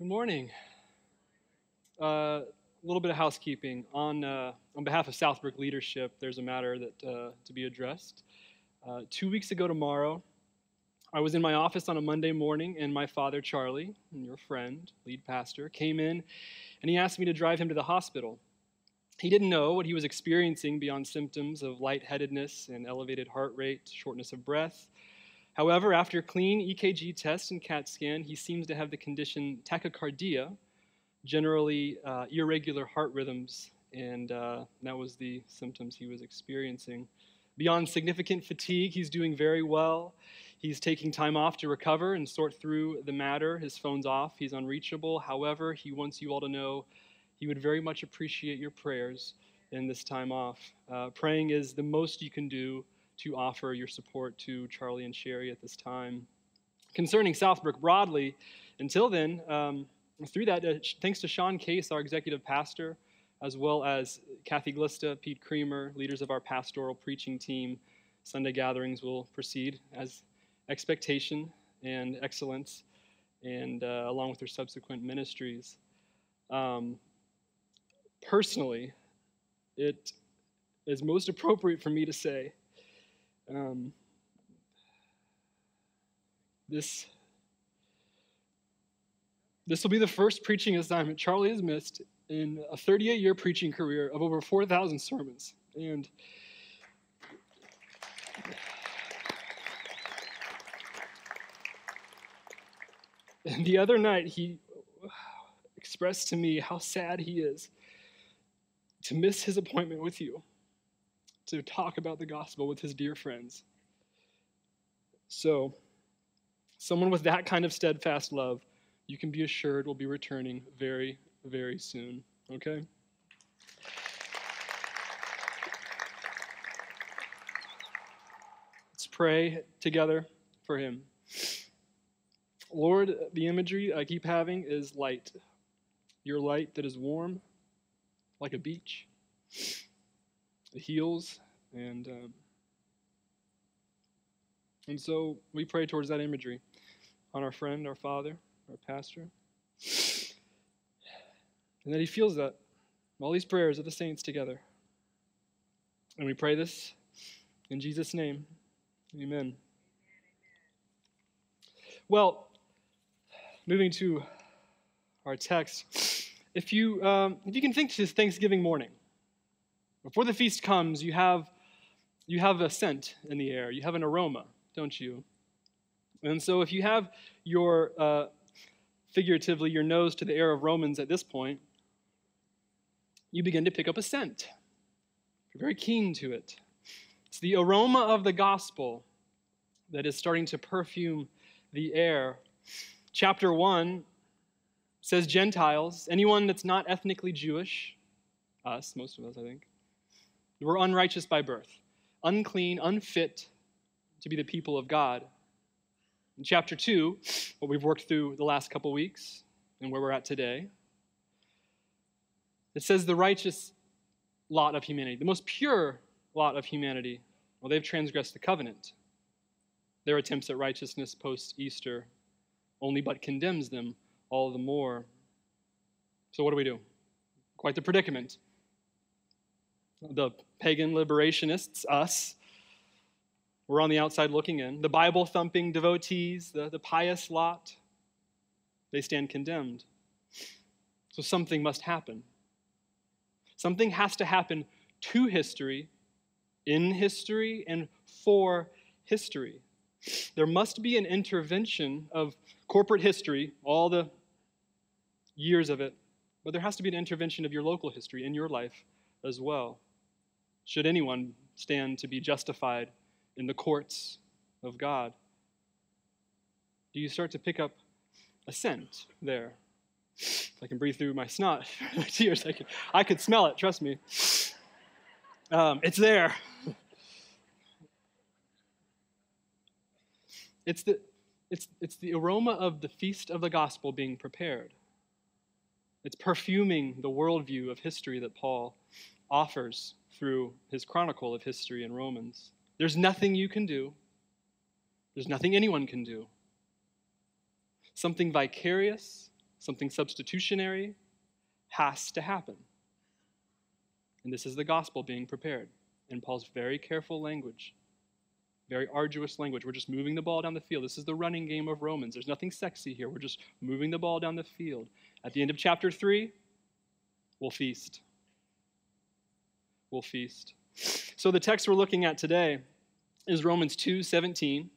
Good morning. Uh, a little bit of housekeeping. On, uh, on behalf of Southbrook leadership, there's a matter that uh, to be addressed. Uh, two weeks ago tomorrow, I was in my office on a Monday morning, and my father, Charlie, your friend, lead pastor, came in and he asked me to drive him to the hospital. He didn't know what he was experiencing beyond symptoms of lightheadedness and elevated heart rate, shortness of breath. However, after clean EKG test and CAT scan, he seems to have the condition tachycardia, generally uh, irregular heart rhythms, and uh, that was the symptoms he was experiencing. Beyond significant fatigue, he's doing very well. He's taking time off to recover and sort through the matter. His phone's off, he's unreachable. However, he wants you all to know he would very much appreciate your prayers in this time off. Uh, praying is the most you can do to offer your support to Charlie and Sherry at this time. Concerning Southbrook broadly, until then, um, through that, uh, thanks to Sean Case, our executive pastor, as well as Kathy Glista, Pete Creamer, leaders of our pastoral preaching team, Sunday gatherings will proceed as expectation and excellence, and uh, along with their subsequent ministries. Um, personally, it is most appropriate for me to say um, this, this will be the first preaching assignment Charlie has missed in a 38 year preaching career of over 4,000 sermons. And And the other night, he expressed to me how sad he is to miss his appointment with you to talk about the gospel with his dear friends. So, someone with that kind of steadfast love, you can be assured will be returning very, very soon. Okay? Let's pray together for him. Lord, the imagery I keep having is light. Your light that is warm, like a beach it heals, and um, and so we pray towards that imagery on our friend, our father, our pastor, and that he feels that all these prayers of the saints together. And we pray this in Jesus' name. Amen. Well, moving to our text, if you um, if you can think to Thanksgiving morning, before the feast comes, you have, you have a scent in the air, you have an aroma, don't you? And so if you have your, uh, figuratively, your nose to the air of Romans at this point, you begin to pick up a scent. You're very keen to it. It's the aroma of the gospel that is starting to perfume the air. Chapter 1 says Gentiles, anyone that's not ethnically Jewish, us, most of us, I think, we're unrighteous by birth, unclean, unfit to be the people of God. In chapter 2, what we've worked through the last couple weeks and where we're at today, it says the righteous lot of humanity, the most pure lot of humanity, well, they've transgressed the covenant. Their attempts at righteousness post Easter only but condemns them all the more. So, what do we do? Quite the predicament the pagan liberationists, us, we're on the outside looking in. The Bible thumping devotees, the, the pious lot, they stand condemned. So something must happen. Something has to happen to history, in history, and for history. There must be an intervention of corporate history, all the years of it, but there has to be an intervention of your local history in your life as well should anyone stand to be justified in the courts of God? Do you start to pick up a scent there? If I can breathe through my snot, my tears, I could, I could smell it, trust me. Um, it's there. It's the, it's, it's the aroma of the feast of the gospel being prepared. It's perfuming the worldview of history that Paul offers through his chronicle of history in Romans. There's nothing you can do, there's nothing anyone can do. Something vicarious, something substitutionary has to happen. And this is the gospel being prepared in Paul's very careful language, very arduous language. We're just moving the ball down the field. This is the running game of Romans. There's nothing sexy here. We're just moving the ball down the field. At the end of chapter 3, we'll feast. We'll feast. So the text we're looking at today is Romans 2 17.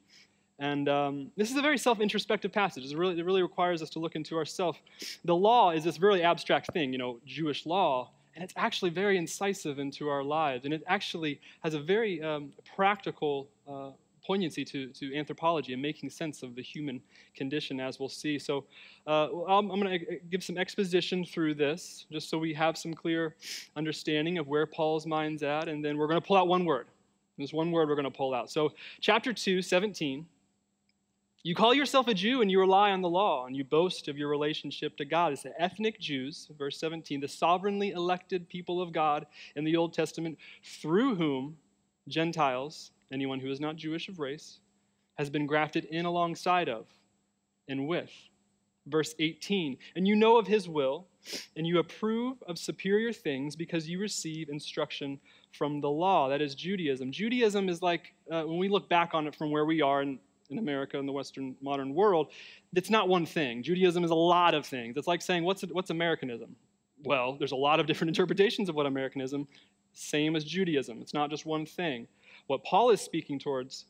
And um, this is a very self introspective passage. It really, it really requires us to look into ourselves. The law is this really abstract thing, you know, Jewish law, and it's actually very incisive into our lives. And it actually has a very um, practical uh, poignancy to, to anthropology and making sense of the human condition, as we'll see. So uh, I'm, I'm going to give some exposition through this, just so we have some clear understanding of where Paul's mind's at, and then we're going to pull out one word. There's one word we're going to pull out. So, chapter 2, 17 you call yourself a Jew and you rely on the law and you boast of your relationship to God. It's the ethnic Jews, verse 17, the sovereignly elected people of God in the Old Testament, through whom Gentiles, anyone who is not Jewish of race, has been grafted in alongside of and with. Verse 18, and you know of his will, and you approve of superior things because you receive instruction from the law. That is Judaism. Judaism is like, uh, when we look back on it from where we are in in America in the Western modern world, it's not one thing. Judaism is a lot of things. It's like saying, what's, what's Americanism? Well, there's a lot of different interpretations of what Americanism, same as Judaism. It's not just one thing. What Paul is speaking towards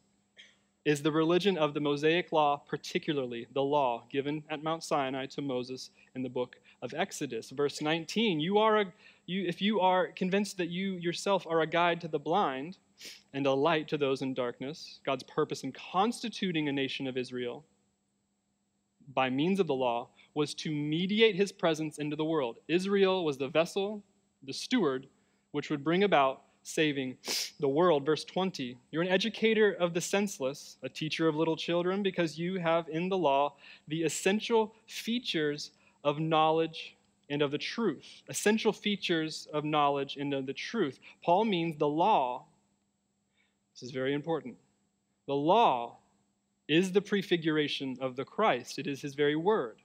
is the religion of the Mosaic law, particularly the law given at Mount Sinai to Moses in the book of Exodus. Verse 19, you are a, you, if you are convinced that you yourself are a guide to the blind, and a light to those in darkness, God's purpose in constituting a nation of Israel by means of the law was to mediate his presence into the world. Israel was the vessel, the steward, which would bring about saving the world. Verse 20 You're an educator of the senseless, a teacher of little children, because you have in the law the essential features of knowledge and of the truth. Essential features of knowledge and of the truth. Paul means the law this is very important. The law is the prefiguration of the Christ, it is his very word,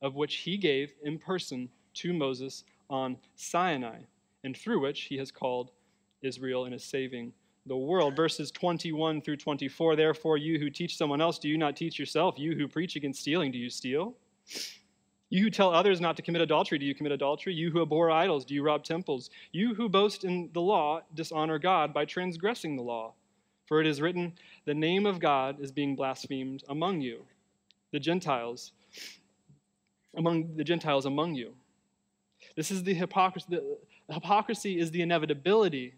of which he gave in person to Moses on Sinai, and through which he has called Israel and is saving the world. Verses 21 through 24 Therefore, you who teach someone else, do you not teach yourself? You who preach against stealing, do you steal? You who tell others not to commit adultery, do you commit adultery? You who abhor idols, do you rob temples? You who boast in the law, dishonor God by transgressing the law. For it is written, The name of God is being blasphemed among you, the Gentiles, among the Gentiles among you. This is the hypocrisy. The hypocrisy is the inevitability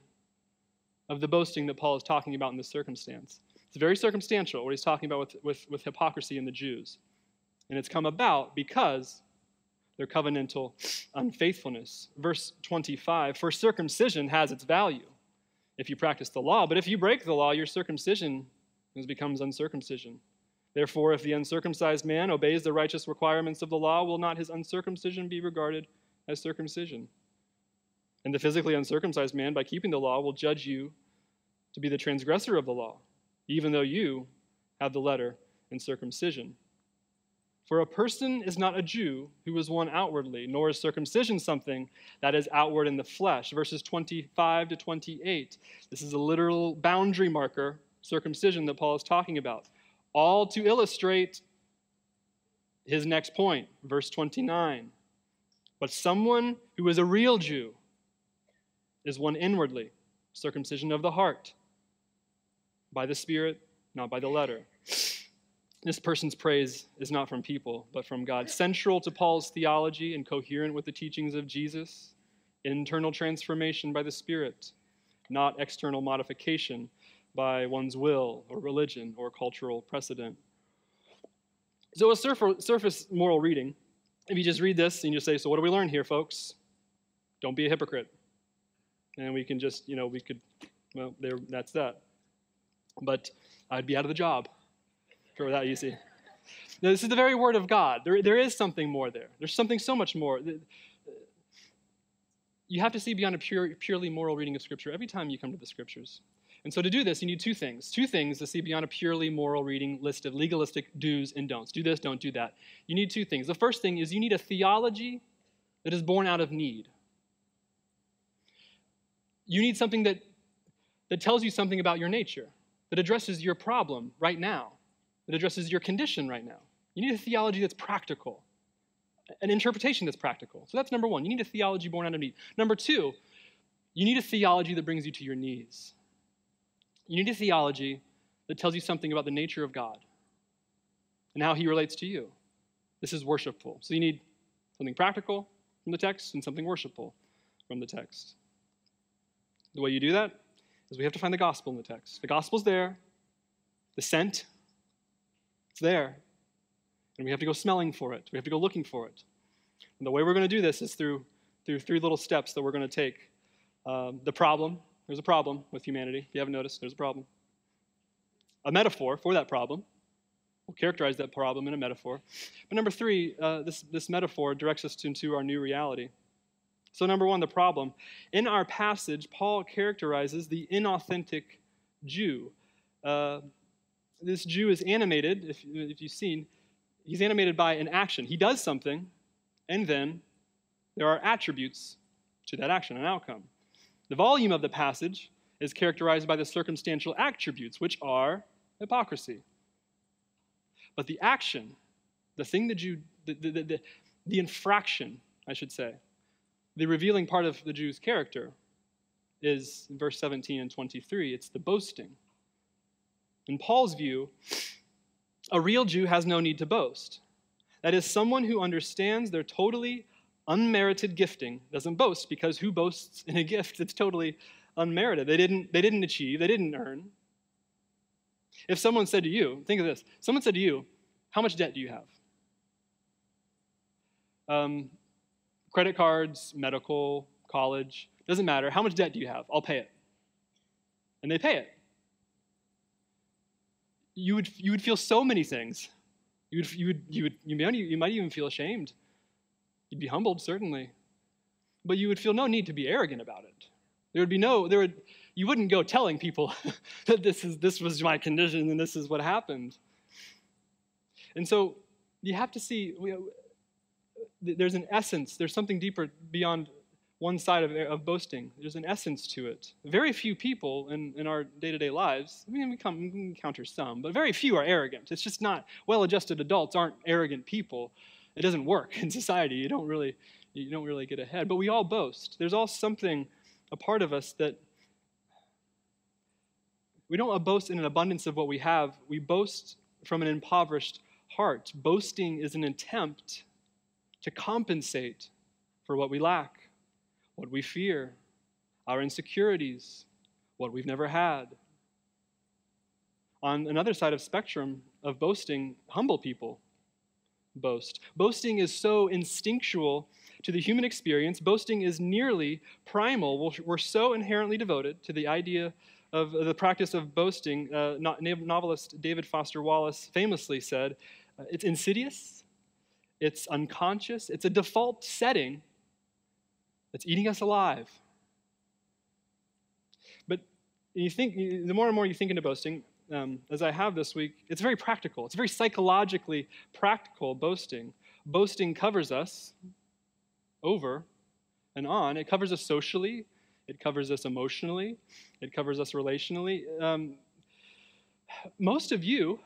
of the boasting that Paul is talking about in this circumstance. It's very circumstantial what he's talking about with, with, with hypocrisy in the Jews. And it's come about because their covenantal unfaithfulness. Verse 25 For circumcision has its value if you practice the law, but if you break the law, your circumcision becomes uncircumcision. Therefore, if the uncircumcised man obeys the righteous requirements of the law, will not his uncircumcision be regarded as circumcision? And the physically uncircumcised man, by keeping the law, will judge you to be the transgressor of the law, even though you have the letter and circumcision. For a person is not a Jew who is one outwardly, nor is circumcision something that is outward in the flesh. Verses 25 to 28. This is a literal boundary marker, circumcision, that Paul is talking about. All to illustrate his next point, verse 29. But someone who is a real Jew is one inwardly, circumcision of the heart, by the Spirit, not by the letter. This person's praise is not from people, but from God. Central to Paul's theology and coherent with the teachings of Jesus, internal transformation by the Spirit, not external modification by one's will or religion or cultural precedent. So, a surface moral reading, if you just read this and you say, So, what do we learn here, folks? Don't be a hypocrite. And we can just, you know, we could, well, there, that's that. But I'd be out of the job for that, you see. Now, this is the very word of God. There, there is something more there. There's something so much more. You have to see beyond a pure, purely moral reading of Scripture every time you come to the Scriptures. And so to do this, you need two things. Two things to see beyond a purely moral reading list of legalistic do's and don'ts. Do this, don't do that. You need two things. The first thing is you need a theology that is born out of need. You need something that, that tells you something about your nature, that addresses your problem right now, that addresses your condition right now. You need a theology that's practical, an interpretation that's practical. So that's number one. You need a theology born out of need. Number two, you need a theology that brings you to your knees. You need a theology that tells you something about the nature of God and how he relates to you. This is worshipful. So you need something practical from the text and something worshipful from the text. The way you do that is we have to find the gospel in the text. The gospel's there, the scent, it's there, and we have to go smelling for it. We have to go looking for it. And the way we're going to do this is through, through three little steps that we're going to take. Um, the problem, there's a problem with humanity. If you haven't noticed, there's a problem. A metaphor for that problem. We'll characterize that problem in a metaphor. But number three, uh, this, this metaphor directs us into our new reality. So, number one, the problem. In our passage, Paul characterizes the inauthentic Jew. Uh, this Jew is animated, if, if you've seen, he's animated by an action. He does something, and then there are attributes to that action, an outcome. The volume of the passage is characterized by the circumstantial attributes, which are hypocrisy. But the action, the thing that you, the, the, the, the infraction, I should say, the revealing part of the Jew's character is verse 17 and 23. It's the boasting. In Paul's view, a real Jew has no need to boast. That is, someone who understands their totally unmerited gifting doesn't boast because who boasts in a gift that's totally unmerited? They didn't, they didn't achieve, they didn't earn. If someone said to you, think of this someone said to you, How much debt do you have? Um, credit cards, medical, college, doesn't matter. How much debt do you have? I'll pay it. And they pay it. You would, you would feel so many things. You would, you, would, you, would, you, might, you might even feel ashamed. You'd be humbled, certainly. But you would feel no need to be arrogant about it. There would be no, there would, you wouldn't go telling people that this, is, this was my condition and this is what happened. And so you have to see, there's an essence, there's something deeper beyond one side of, of boasting. There's an essence to it. Very few people in, in our day to day lives, I mean, we, come, we encounter some, but very few are arrogant. It's just not well adjusted adults aren't arrogant people it doesn't work in society. You don't really you don't really get ahead. But we all boast. There's all something, a part of us that we don't boast in an abundance of what we have. We boast from an impoverished heart. Boasting is an attempt to compensate for what we lack, what we fear, our insecurities, what we've never had. On another side of spectrum of boasting, humble people boast. Boasting is so instinctual to the human experience. Boasting is nearly primal. We're so inherently devoted to the idea of the practice of boasting. Uh, novelist David Foster Wallace famously said, uh, It's insidious, it's unconscious, it's a default setting that's eating us alive. But you think, the more and more you think into boasting, um, as I have this week, it's very practical. It's very psychologically practical boasting. Boasting covers us over and on. It covers us socially, it covers us emotionally, it covers us relationally. Um, most of you,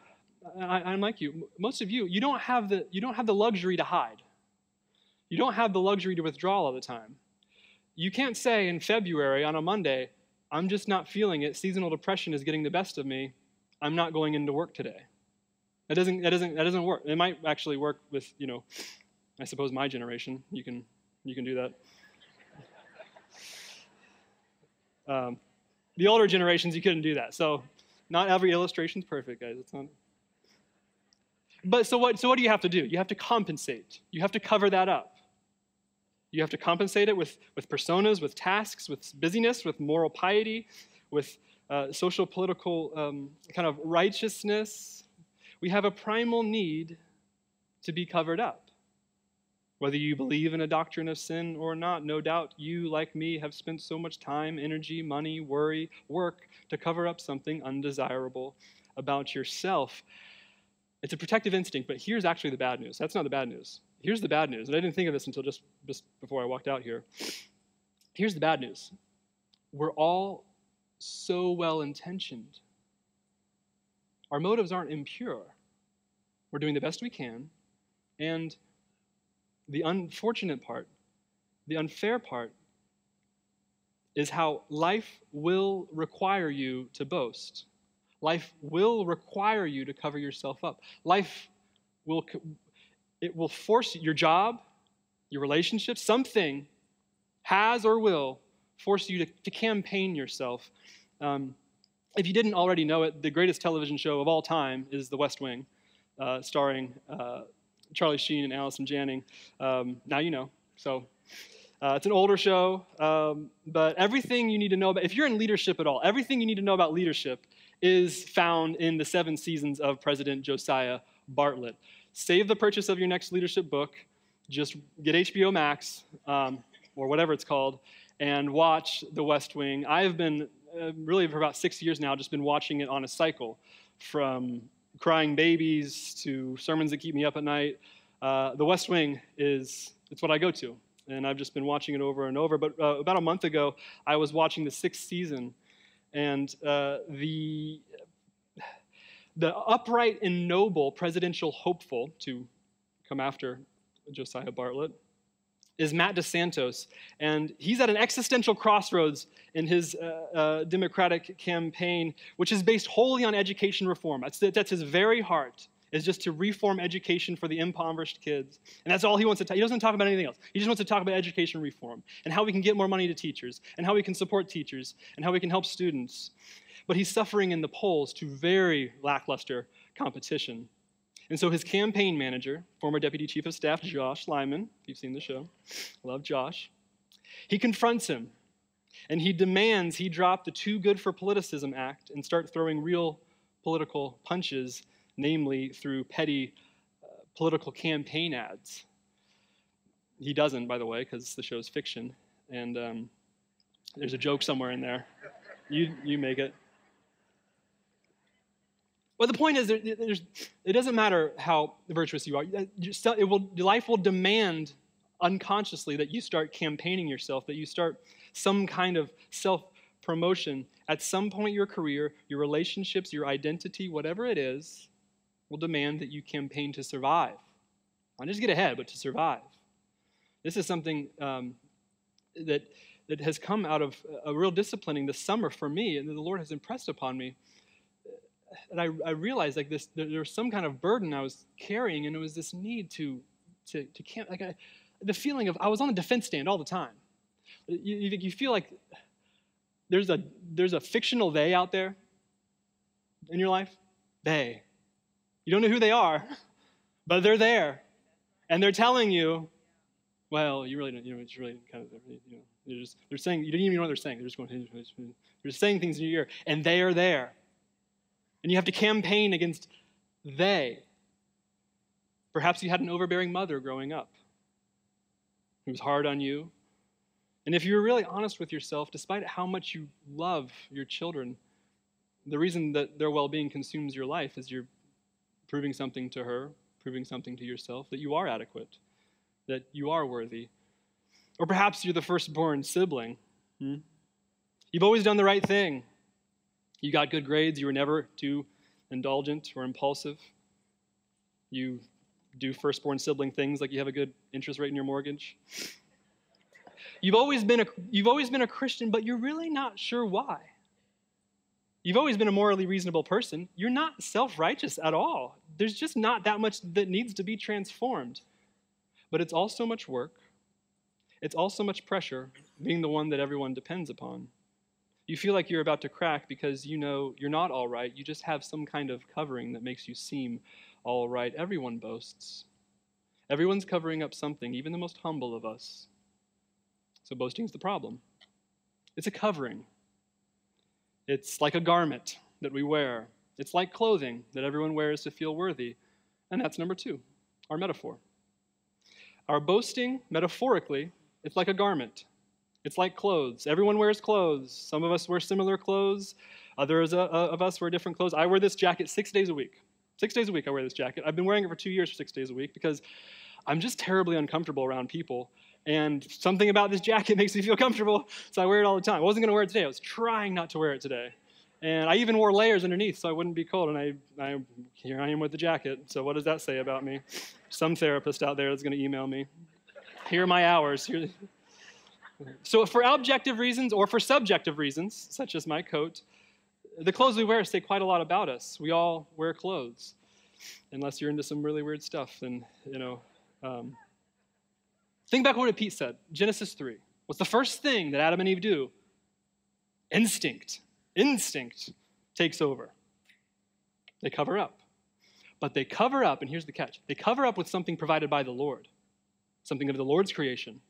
I, am like you, most of you, you don't, have the, you don't have the luxury to hide. You don't have the luxury to withdraw all the time. You can't say in February on a Monday, I'm just not feeling it. Seasonal depression is getting the best of me. I'm not going into work today. That doesn't, that doesn't, that doesn't work. It might actually work with, you know, I suppose my generation. You can, you can do that. Um, the older generations, you couldn't do that. So not every illustration is perfect, guys. It's not. But so what, so what do you have to do? You have to compensate. You have to cover that up. You have to compensate it with, with personas, with tasks, with busyness, with moral piety, with uh, social political um, kind of righteousness, we have a primal need to be covered up. Whether you believe in a doctrine of sin or not, no doubt you, like me, have spent so much time, energy, money, worry, work to cover up something undesirable about yourself. It's a protective instinct, but here's actually the bad news. That's not the bad news. Here's the bad news, and I didn't think of this until just, just before I walked out here. Here's the bad news we're all so well intentioned. Our motives aren't impure. We're doing the best we can, and the unfortunate part, the unfair part, is how life will require you to boast. Life will require you to cover yourself up. Life will it will force your job, your relationships, something has or will force you to, to campaign yourself. Um, if you didn't already know it, the greatest television show of all time is The West Wing, uh, starring uh, Charlie Sheen and Allison Janney. Um, now you know. So uh, it's an older show, um, but everything you need to know about, if you're in leadership at all, everything you need to know about leadership is found in the seven seasons of President Josiah Bartlet. Save the purchase of your next leadership book. Just get HBO Max um, or whatever it's called and watch The West Wing. I have been, uh, really for about six years now, just been watching it on a cycle from crying babies to sermons that keep me up at night. Uh, the West Wing is it's what I go to, and I've just been watching it over and over. But uh, about a month ago, I was watching the sixth season, and uh, the the upright and noble presidential hopeful to come after Josiah Bartlet is Matt DeSantis. And he's at an existential crossroads in his uh, uh, Democratic campaign, which is based wholly on education reform. That's, that's his very heart, is just to reform education for the impoverished kids. And that's all he wants to talk He doesn't talk about anything else. He just wants to talk about education reform and how we can get more money to teachers and how we can support teachers and how we can help students. But he's suffering in the polls to very lackluster competition. And so his campaign manager, former Deputy Chief of Staff Josh Lyman, if you've seen the show, love Josh, he confronts him and he demands he drop the Too Good for Politicism Act and start throwing real political punches, namely through petty uh, political campaign ads. He doesn't, by the way, because the show's fiction, and um, there's a joke somewhere in there. You, you make it. But the point is, it doesn't matter how virtuous you are. It will, life will demand unconsciously that you start campaigning yourself, that you start some kind of self promotion. At some point in your career, your relationships, your identity, whatever it is, will demand that you campaign to survive. Not just get ahead, but to survive. This is something um, that, that has come out of a real disciplining this summer for me, and the Lord has impressed upon me and I, I realized like this, there, was some kind of burden I was carrying, and it was this need to, to, to camp, like I, the feeling of I was on the defense stand all the time. You, you, you feel like there's a, there's a fictional they out there in your life. They. You don't know who they are, but they're there. And they're telling you, well, you really don't, you know, it's really kind of, you know, they're just, they're saying, you don't even know what they're saying. They're just going, they're just saying things in your ear, and they are there. And you have to campaign against they. Perhaps you had an overbearing mother growing up who was hard on you. And if you're really honest with yourself, despite how much you love your children, the reason that their well being consumes your life is you're proving something to her, proving something to yourself that you are adequate, that you are worthy. Or perhaps you're the firstborn sibling. Hmm? You've always done the right thing. You got good grades. You were never too indulgent or impulsive. You do firstborn sibling things like you have a good interest rate in your mortgage. You've always been a, you've always been a Christian, but you're really not sure why. You've always been a morally reasonable person. You're not self righteous at all. There's just not that much that needs to be transformed. But it's all so much work. It's all so much pressure, being the one that everyone depends upon. You feel like you're about to crack because you know you're not all right. You just have some kind of covering that makes you seem all right. Everyone boasts. Everyone's covering up something, even the most humble of us. So boasting is the problem. It's a covering. It's like a garment that we wear. It's like clothing that everyone wears to feel worthy. And that's number two, our metaphor. Our boasting, metaphorically, it's like a garment. It's like clothes. Everyone wears clothes. Some of us wear similar clothes. Others uh, uh, of us wear different clothes. I wear this jacket six days a week. Six days a week I wear this jacket. I've been wearing it for two years for six days a week because I'm just terribly uncomfortable around people. And something about this jacket makes me feel comfortable, so I wear it all the time. I wasn't going to wear it today. I was trying not to wear it today. And I even wore layers underneath so I wouldn't be cold. And I, I here I am with the jacket. So what does that say about me? Some therapist out there is going to email me. Here are my hours. Here. So for objective reasons or for subjective reasons, such as my coat, the clothes we wear say quite a lot about us. We all wear clothes, unless you're into some really weird stuff. Then you know. Um, think back what Pete said. Genesis three. What's the first thing that Adam and Eve do? Instinct. Instinct takes over. They cover up. But they cover up, and here's the catch they cover up with something provided by the Lord, something of the Lord's creation.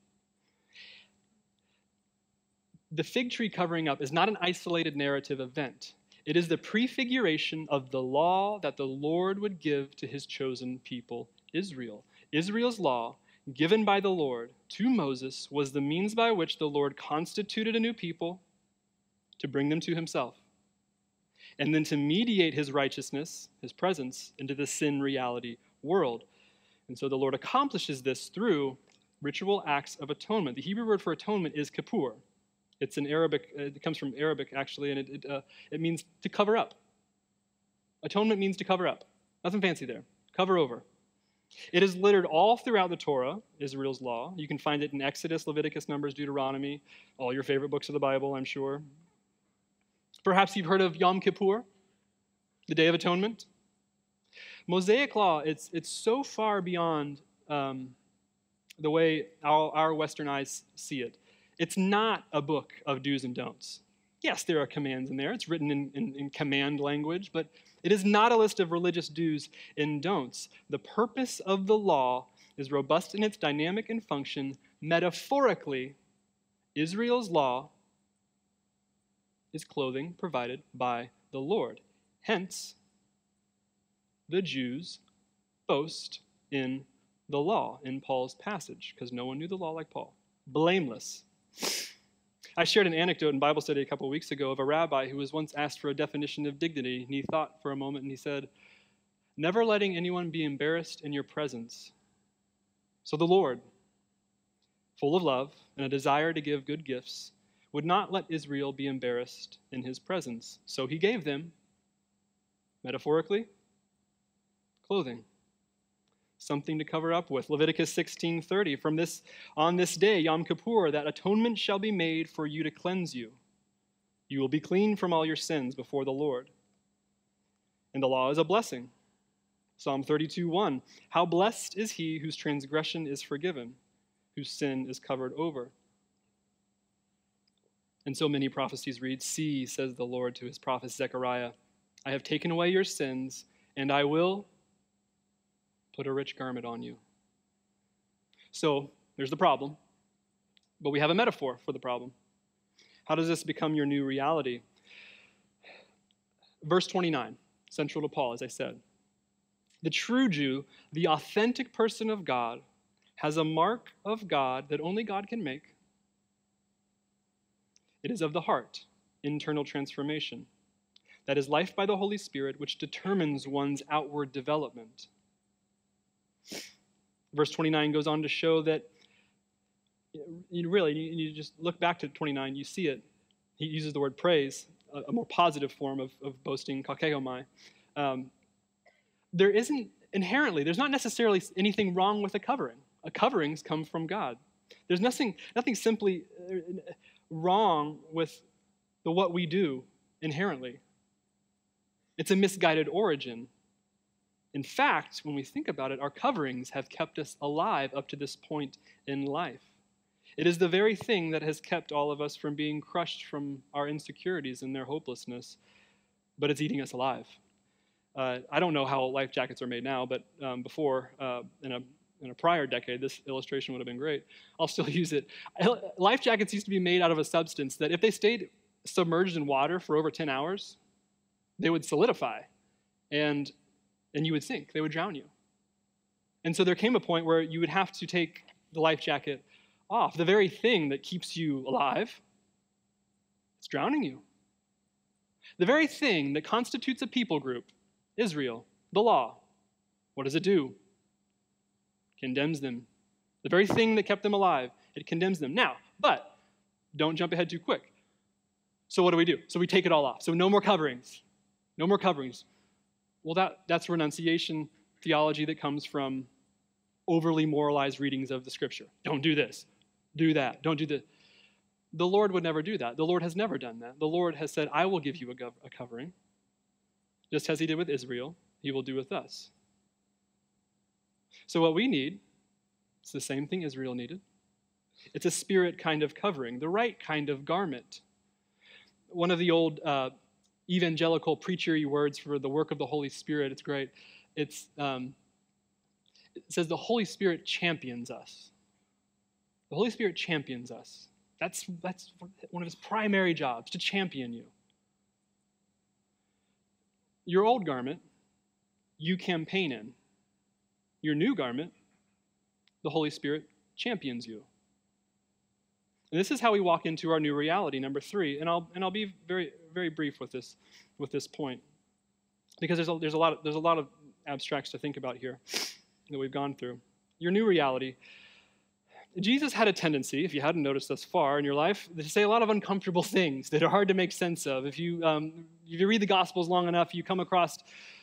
The fig tree covering up is not an isolated narrative event. It is the prefiguration of the law that the Lord would give to his chosen people, Israel. Israel's law, given by the Lord to Moses, was the means by which the Lord constituted a new people to bring them to himself, and then to mediate his righteousness, his presence, into the sin reality world. And so the Lord accomplishes this through ritual acts of atonement. The Hebrew word for atonement is kippur. It's an Arabic, it comes from Arabic actually, and it, it, uh, it means to cover up. Atonement means to cover up. Nothing fancy there. Cover over. It is littered all throughout the Torah, Israel's law. You can find it in Exodus, Leviticus, Numbers, Deuteronomy, all your favorite books of the Bible, I'm sure. Perhaps you've heard of Yom Kippur, the Day of Atonement. Mosaic law, it's, it's so far beyond um, the way our, our Western eyes see it. It's not a book of do's and don'ts. Yes, there are commands in there. It's written in, in, in, command language, but it is not a list of religious do's and don'ts. The purpose of the law is robust in its dynamic and function. Metaphorically, Israel's law is clothing provided by the Lord. Hence, the Jews boast in the law in Paul's passage, because no one knew the law like Paul. Blameless I shared an anecdote in Bible study a couple weeks ago of a rabbi who was once asked for a definition of dignity, and he thought for a moment and he said, Never letting anyone be embarrassed in your presence. So the Lord, full of love and a desire to give good gifts, would not let Israel be embarrassed in his presence. So he gave them, metaphorically, clothing something to cover up with. Leviticus 16:30 from this on this day Yom Kippur that atonement shall be made for you to cleanse you. You will be clean from all your sins before the Lord. And the law is a blessing. Psalm 32:1 How blessed is he whose transgression is forgiven, whose sin is covered over. And so many prophecies read, See, says the Lord to his prophet Zechariah, I have taken away your sins, and I will put a rich garment on you. So there's the problem, but we have a metaphor for the problem. How does this become your new reality? Verse 29, central to Paul, as I said. The true Jew, the authentic person of God, has a mark of God that only God can make. It is of the heart, internal transformation. That is life by the Holy Spirit, which determines one's outward development. Verse 29 goes on to show that you really, you just look back to 29, you see it. He uses the word praise, a, more positive form of, of boasting, kauchaomai. Um, there isn't inherently, there's not necessarily anything wrong with a covering. A coverings come from God. There's nothing, nothing simply uh, wrong with the what we do inherently. It's a misguided origin. In fact, when we think about it, our coverings have kept us alive up to this point in life. It is the very thing that has kept all of us from being crushed from our insecurities and their hopelessness, but it's eating us alive. Uh, I don't know how life jackets are made now, but um, before, uh, in, a, in a prior decade, this illustration would have been great. I'll still use it. Life jackets used to be made out of a substance that, if they stayed submerged in water for over 10 hours, they would solidify. And and you would sink, they would drown you. And so there came a point where you would have to take the life jacket off. The very thing that keeps you alive, it's drowning you. The very thing that constitutes a people group, Israel, the law, what does it do? Condemns them. The very thing that kept them alive, it condemns them. Now, but don't jump ahead too quick. So what do we do? So we take it all off. So no more coverings. No more coverings. Well, that, that's renunciation theology that comes from overly moralized readings of the scripture. Don't do this. Do that. Don't do this. The Lord would never do that. The Lord has never done that. The Lord has said, I will give you a, gov- a covering. Just as he did with Israel, he will do with us. So, what we need is the same thing Israel needed it's a spirit kind of covering, the right kind of garment. One of the old uh, evangelical preachery words for the work of the Holy Spirit, it's great. It's, um, it says the Holy Spirit champions us. The Holy Spirit champions us. That's, that's one of his primary jobs, to champion you. Your old garment, you campaign in. Your new garment, the Holy Spirit champions you. And this is how we walk into our new reality, number three. And I'll, and I'll be very, very brief with this, with this point. Because there's a, there's, a lot of, there's a lot of abstracts to think about here that we've gone through. Your new reality. Jesus had a tendency, if you hadn't noticed thus far in your life, to say a lot of uncomfortable things that are hard to make sense of. If you, um, if you read the Gospels long enough, you come across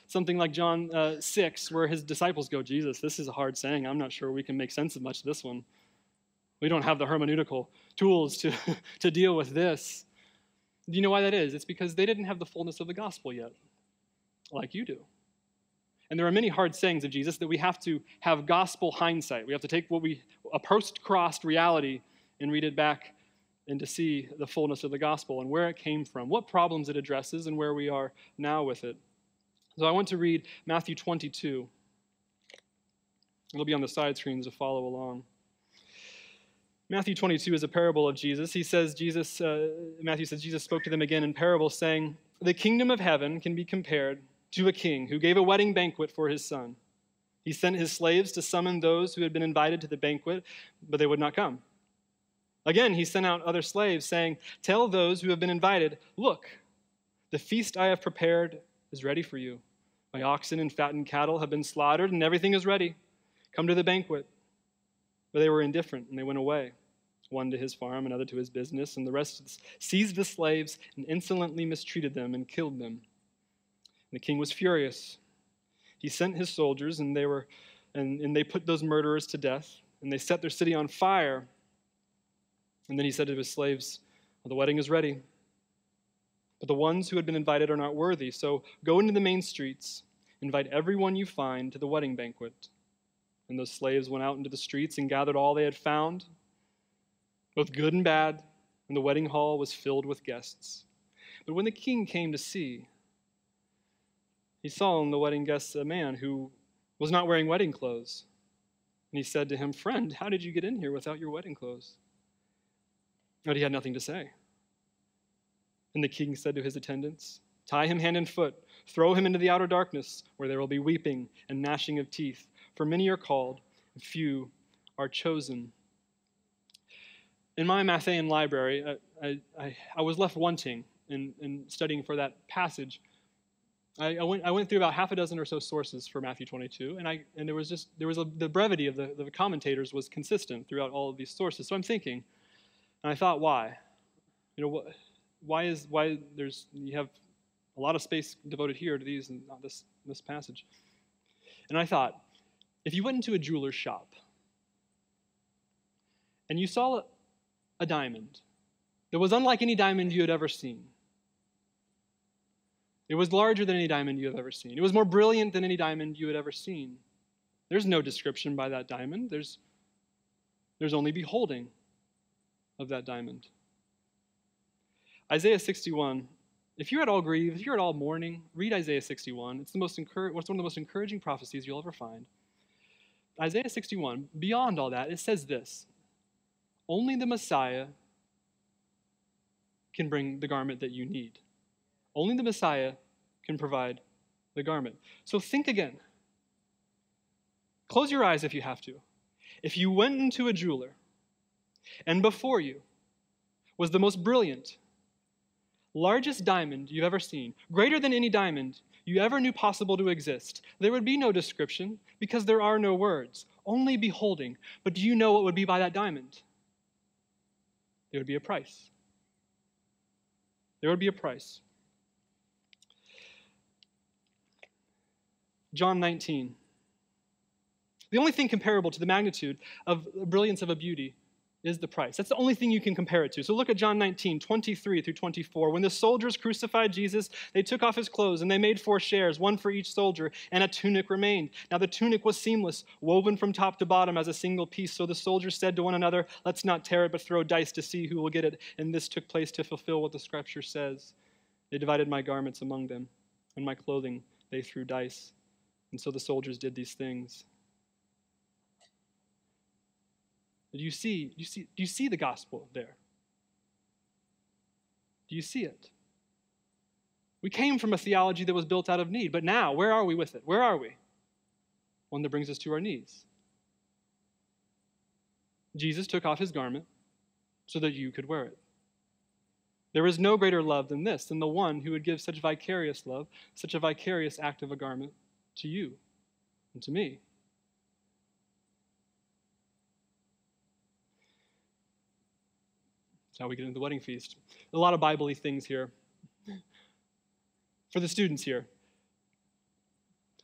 something like John uh, 6, where his disciples go, Jesus, this is a hard saying. I'm not sure we can make sense of much of this one. We don't have the hermeneutical tools to, to deal with this. Do you know why that is? It's because they didn't have the fullness of the gospel yet, like you do. And there are many hard sayings of Jesus that we have to have gospel hindsight. We have to take what we, a post crossed reality, and read it back and to see the fullness of the gospel and where it came from, what problems it addresses, and where we are now with it. So I want to read Matthew 22. It'll be on the side screens to follow along. Matthew 22 is a parable of Jesus. He says, Jesus, uh, Matthew says, Jesus spoke to them again in parable, saying, The kingdom of heaven can be compared to a king who gave a wedding banquet for his son. He sent his slaves to summon those who had been invited to the banquet, but they would not come. Again, he sent out other slaves, saying, Tell those who have been invited, Look, the feast I have prepared is ready for you. My oxen and fattened cattle have been slaughtered, and everything is ready. Come to the banquet. But they were indifferent and they went away, one to his farm, another to his business, and the rest seized the slaves and insolently mistreated them and killed them. And the king was furious. He sent his soldiers, and they were and, and they put those murderers to death, and they set their city on fire. And then he said to his slaves, well, The wedding is ready. But the ones who had been invited are not worthy. So go into the main streets, invite everyone you find to the wedding banquet. And those slaves went out into the streets and gathered all they had found, both good and bad, and the wedding hall was filled with guests. But when the king came to see, he saw in the wedding guests a man who was not wearing wedding clothes. And he said to him, Friend, how did you get in here without your wedding clothes? But he had nothing to say. And the king said to his attendants, Tie him hand and foot, throw him into the outer darkness, where there will be weeping and gnashing of teeth. For many are called, few are chosen. In my Matthean library, I, I, I was left wanting in, in studying for that passage. I, I, went, I went through about half a dozen or so sources for Matthew 22, and, I, and there was just there was a, the brevity of the, the commentators was consistent throughout all of these sources. So I'm thinking, and I thought, why? You know, what, why is why there's you have a lot of space devoted here to these and not this this passage? And I thought, if you went into a jeweler's shop and you saw a diamond that was unlike any diamond you had ever seen, it was larger than any diamond you have ever seen, it was more brilliant than any diamond you had ever seen. There's no description by that diamond, there's, there's only beholding of that diamond. Isaiah 61 if you're at all grieved, if you're at all mourning, read Isaiah 61. It's, the most encour- it's one of the most encouraging prophecies you'll ever find. Isaiah 61, beyond all that, it says this Only the Messiah can bring the garment that you need. Only the Messiah can provide the garment. So think again. Close your eyes if you have to. If you went into a jeweler and before you was the most brilliant, largest diamond you've ever seen, greater than any diamond you ever knew possible to exist, there would be no description because there are no words, only beholding. But do you know what would be by that diamond? There would be a price. There would be a price. John 19. The only thing comparable to the magnitude of the brilliance of a beauty is the price. That's the only thing you can compare it to. So look at John 19, 23 through 24. When the soldiers crucified Jesus, they took off his clothes and they made four shares, one for each soldier, and a tunic remained. Now the tunic was seamless, woven from top to bottom as a single piece. So the soldiers said to one another, Let's not tear it, but throw dice to see who will get it. And this took place to fulfill what the scripture says. They divided my garments among them, and my clothing they threw dice. And so the soldiers did these things. Do you see, do you see, do you see the gospel there? Do you see it? We came from a theology that was built out of need, but now, where are we with it? Where are we? One that brings us to our knees. Jesus took off his garment so that you could wear it. There is no greater love than this, than the one who would give such vicarious love, such a vicarious act of a garment to you and to me. That's how we get into the wedding feast. A lot of Bible things here. For the students here,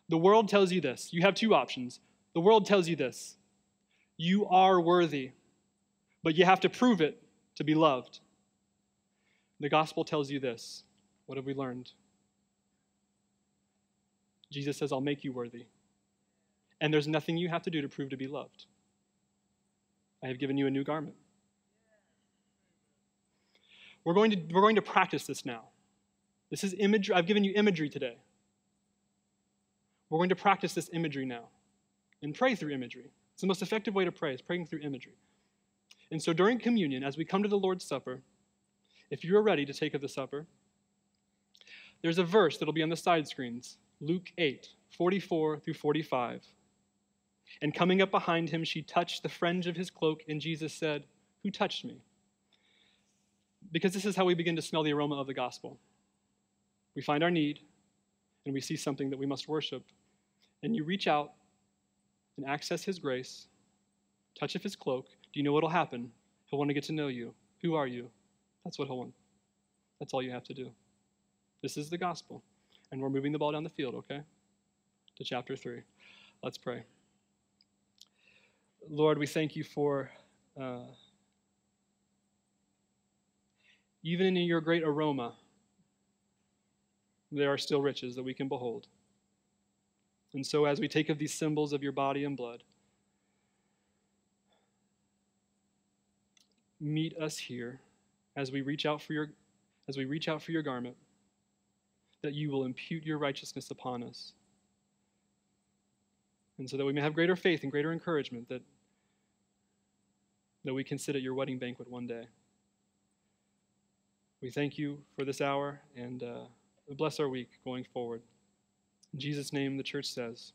the world tells you this. You have two options. The world tells you this you are worthy, but you have to prove it to be loved. The gospel tells you this. What have we learned? Jesus says, I'll make you worthy. And there's nothing you have to do to prove to be loved. I have given you a new garment. We're going to, we're going to practice this now. This is imagery. I've given you imagery today. We're going to practice this imagery now and pray through imagery. It's the most effective way to pray is praying through imagery. And so during communion, as we come to the Lord's Supper, if you are ready to take of the supper, there's a verse that'll be on the side screens Luke 8, 44 through 45. And coming up behind him, she touched the fringe of his cloak, and Jesus said, Who touched me? Because this is how we begin to smell the aroma of the gospel. We find our need, and we see something that we must worship. And you reach out and access his grace, touch of his cloak. Do you know what'll happen? He'll want to get to know you. Who are you? That's what he'll want. That's all you have to do. This is the gospel. And we're moving the ball down the field, okay? To chapter 3. Let's pray. Lord, we thank you for. Uh, even in your great aroma, there are still riches that we can behold. And so, as we take of these symbols of your body and blood, meet us here as we reach out for your as we reach out for your garment that you will impute your righteousness upon us and so that we may have greater faith and greater encouragement that that we can sit at your wedding banquet one day we thank you for this hour and uh, bless our week going forward. In Jesus' name, the church says,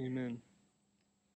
Amen.